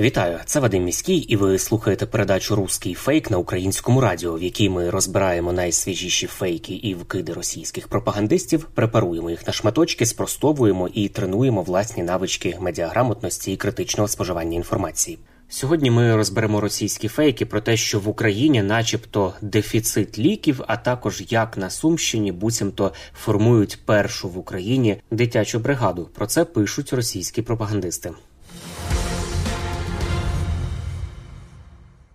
Вітаю, це Вадим Міський, і ви слухаєте передачу Руський фейк на українському радіо, в якій ми розбираємо найсвіжіші фейки і вкиди російських пропагандистів, препаруємо їх на шматочки, спростовуємо і тренуємо власні навички медіаграмотності і критичного споживання інформації. Сьогодні ми розберемо російські фейки про те, що в Україні, начебто, дефіцит ліків, а також як на Сумщині буцімто формують першу в Україні дитячу бригаду. Про це пишуть російські пропагандисти.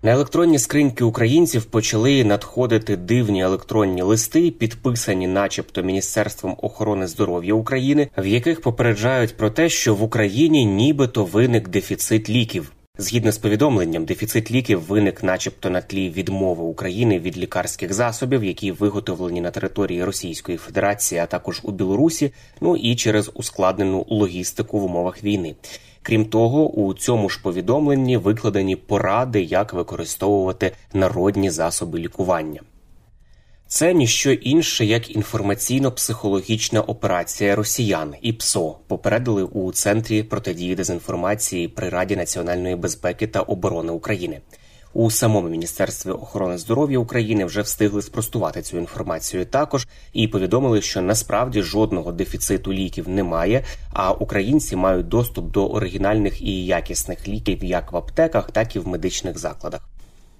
На електронні скриньки українців почали надходити дивні електронні листи, підписані, начебто, Міністерством охорони здоров'я України, в яких попереджають про те, що в Україні нібито виник дефіцит ліків. Згідно з повідомленням, дефіцит ліків виник, начебто, на тлі відмови України від лікарських засобів, які виготовлені на території Російської Федерації, а також у Білорусі, ну і через ускладнену логістику в умовах війни. Крім того, у цьому ж повідомленні викладені поради, як використовувати народні засоби лікування. Це ніщо інше як інформаційно-психологічна операція росіян і ПСО попередили у центрі протидії дезінформації при Раді національної безпеки та оборони України. У самому міністерстві охорони здоров'я України вже встигли спростувати цю інформацію також і повідомили, що насправді жодного дефіциту ліків немає, а українці мають доступ до оригінальних і якісних ліків як в аптеках, так і в медичних закладах.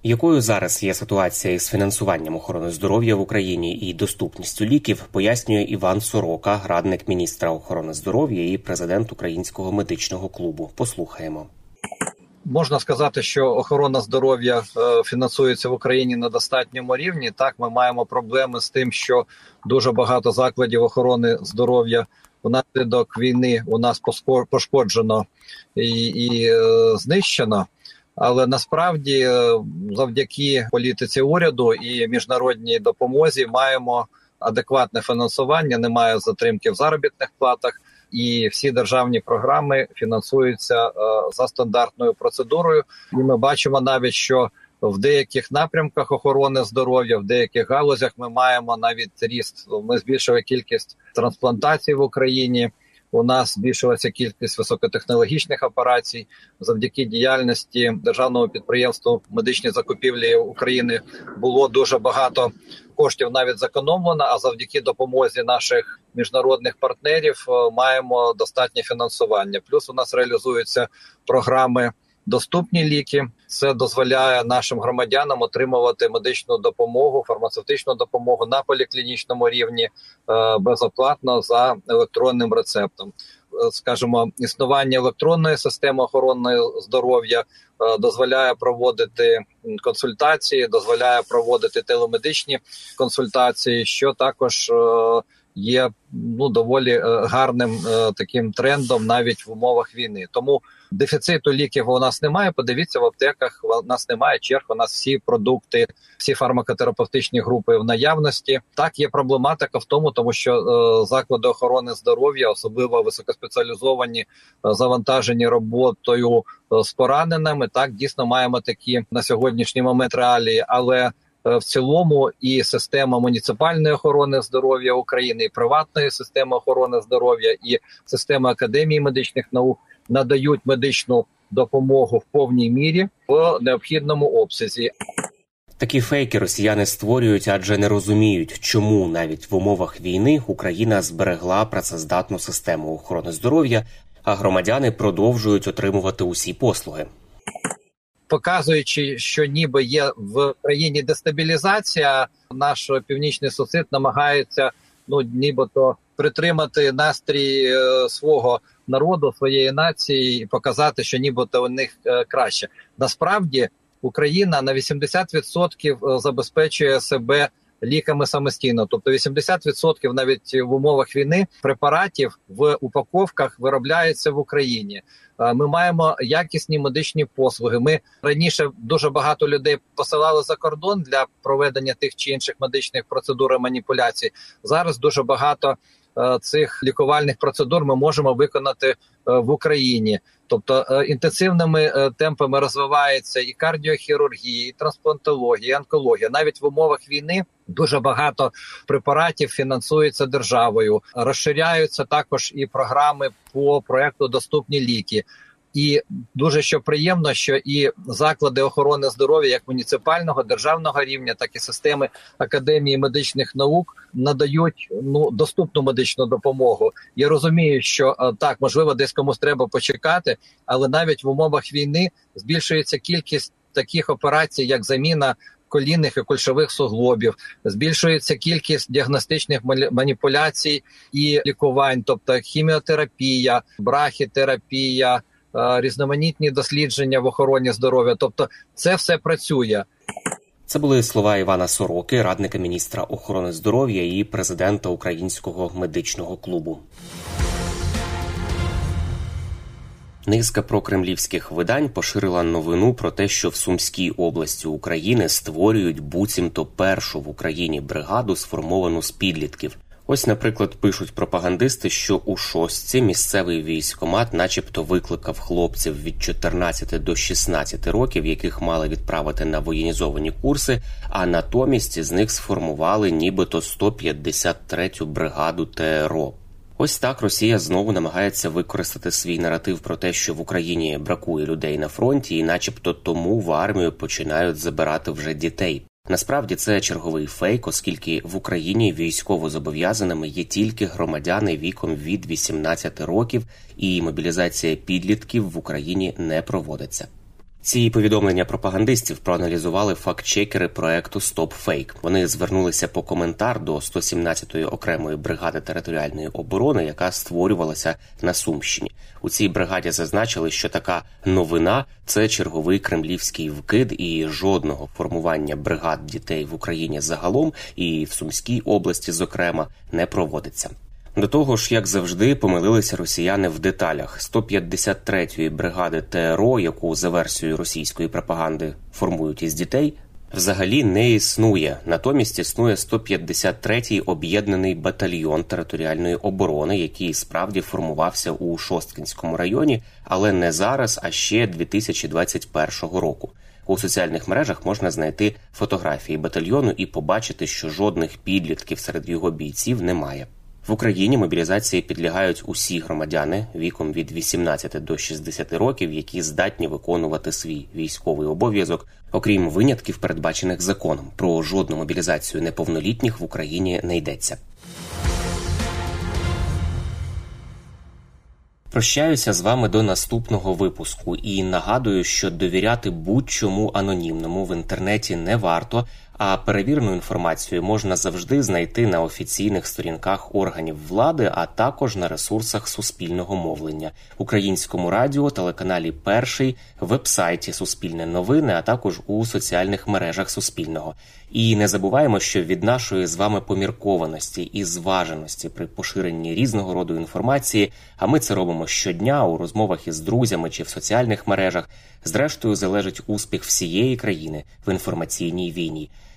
Якою зараз є ситуація із фінансуванням охорони здоров'я в Україні і доступністю ліків, пояснює Іван Сорока, радник міністра охорони здоров'я і президент Українського медичного клубу. Послухаємо. Можна сказати, що охорона здоров'я е, фінансується в Україні на достатньому рівні. Так, ми маємо проблеми з тим, що дуже багато закладів охорони здоров'я внаслідок війни у нас пошкоджено і, і е, знищено. Але насправді, е, завдяки політиці уряду і міжнародній допомозі, маємо адекватне фінансування, немає затримки в заробітних платах і всі державні програми фінансуються е, за стандартною процедурою. І ми бачимо навіть, що в деяких напрямках охорони здоров'я, в деяких галузях ми маємо навіть ріст. Ми збільшили кількість трансплантацій в Україні. У нас збільшилася кількість високотехнологічних операцій завдяки діяльності державного підприємства медичні закупівлі України було дуже багато коштів навіть зекономлено. А завдяки допомозі наших міжнародних партнерів е, маємо достатнє фінансування. Плюс у нас реалізуються програми. Доступні ліки це дозволяє нашим громадянам отримувати медичну допомогу, фармацевтичну допомогу на поліклінічному рівні е, безоплатно за електронним рецептом. Е, Скажімо, існування електронної системи охорони здоров'я е, дозволяє проводити консультації, дозволяє проводити телемедичні консультації, що також е, є ну доволі гарним таким трендом навіть в умовах війни. Тому дефіциту ліків у нас немає. Подивіться в аптеках. У нас немає черг. У нас всі продукти, всі фармакотерапевтичні групи в наявності. Так є проблематика в тому, тому що е, заклади охорони здоров'я, особливо високоспеціалізовані, е, завантажені роботою е, з пораненими. Так дійсно маємо такі на сьогоднішній момент реалії, але е, в цілому і система муніципальної охорони здоров'я України, і приватної системи охорони здоров'я, і система академії медичних наук надають медичну допомогу в повній мірі в необхідному обсязі. Такі фейки росіяни створюють, адже не розуміють, чому навіть в умовах війни Україна зберегла працездатну систему охорони здоров'я, а громадяни продовжують отримувати усі послуги. Показуючи, що ніби є в країні дестабілізація, наш північний сусід намагається ну нібито притримати настрій е, свого народу, своєї нації і показати, що нібито у них е, краще. Насправді Україна на 80% забезпечує себе ліками самостійно. Тобто 80% навіть в умовах війни препаратів в упаковках виробляються в Україні. Ми маємо якісні медичні послуги. Ми раніше дуже багато людей посилали за кордон для проведення тих чи інших медичних процедур і маніпуляцій. Зараз дуже багато Е, цих лікувальних процедур ми можемо виконати е, в Україні. Тобто е, інтенсивними темпами розвивається і кардіохірургія, і трансплантологія, і онкологія. Навіть в умовах війни дуже багато препаратів фінансується державою. Розширяються також і програми по проекту Доступні ліки. І дуже що приємно, що і заклади охорони здоров'я, як муніципального державного рівня, так і системи академії медичних наук надають ну доступну медичну допомогу. Я розумію, що е, так можливо десь комусь треба почекати, але навіть в умовах війни збільшується кількість таких операцій, як заміна. Колінних і кульшових суглобів збільшується кількість діагностичних маніпуляцій і лікувань, тобто хіміотерапія, брахітерапія, різноманітні дослідження в охороні здоров'я. Тобто, це все працює. Це були слова Івана Сороки, радника міністра охорони здоров'я і президента Українського медичного клубу. Низка прокремлівських видань поширила новину про те, що в Сумській області України створюють буцімто першу в Україні бригаду, сформовану з підлітків. Ось, наприклад, пишуть пропагандисти, що у шостці місцевий військомат, начебто, викликав хлопців від 14 до 16 років, яких мали відправити на воєнізовані курси, а натомість з них сформували нібито 153-ю бригаду ТРО. Ось так Росія знову намагається використати свій наратив про те, що в Україні бракує людей на фронті, і, начебто, тому в армію починають забирати вже дітей. Насправді це черговий фейк, оскільки в Україні військово зобов'язаними є тільки громадяни віком від 18 років, і мобілізація підлітків в Україні не проводиться. Ці повідомлення пропагандистів проаналізували фактчекери проекту StopFake. Вони звернулися по коментар до 117-ї окремої бригади територіальної оборони, яка створювалася на Сумщині. У цій бригаді зазначили, що така новина це черговий кремлівський вкид, і жодного формування бригад дітей в Україні загалом і в Сумській області, зокрема, не проводиться. До того ж, як завжди, помилилися росіяни в деталях 153-ї бригади ТРО, яку за версією російської пропаганди формують із дітей, взагалі не існує. Натомість існує 153-й об'єднаний батальйон територіальної оборони, який справді формувався у Шосткінському районі, але не зараз, а ще 2021 року. У соціальних мережах можна знайти фотографії батальйону і побачити, що жодних підлітків серед його бійців немає. В Україні мобілізації підлягають усі громадяни віком від 18 до 60 років, які здатні виконувати свій військовий обов'язок, окрім винятків, передбачених законом. Про жодну мобілізацію неповнолітніх в Україні не йдеться. Прощаюся з вами до наступного випуску і нагадую, що довіряти будь-чому анонімному в інтернеті не варто. А перевірену інформацію можна завжди знайти на офіційних сторінках органів влади, а також на ресурсах суспільного мовлення, українському радіо, телеканалі Перший, вебсайті Суспільне новини, а також у соціальних мережах Суспільного. І не забуваємо, що від нашої з вами поміркованості і зваженості при поширенні різного роду інформації, а ми це робимо щодня у розмовах із друзями чи в соціальних мережах. Зрештою залежить успіх всієї країни в інформаційній війні.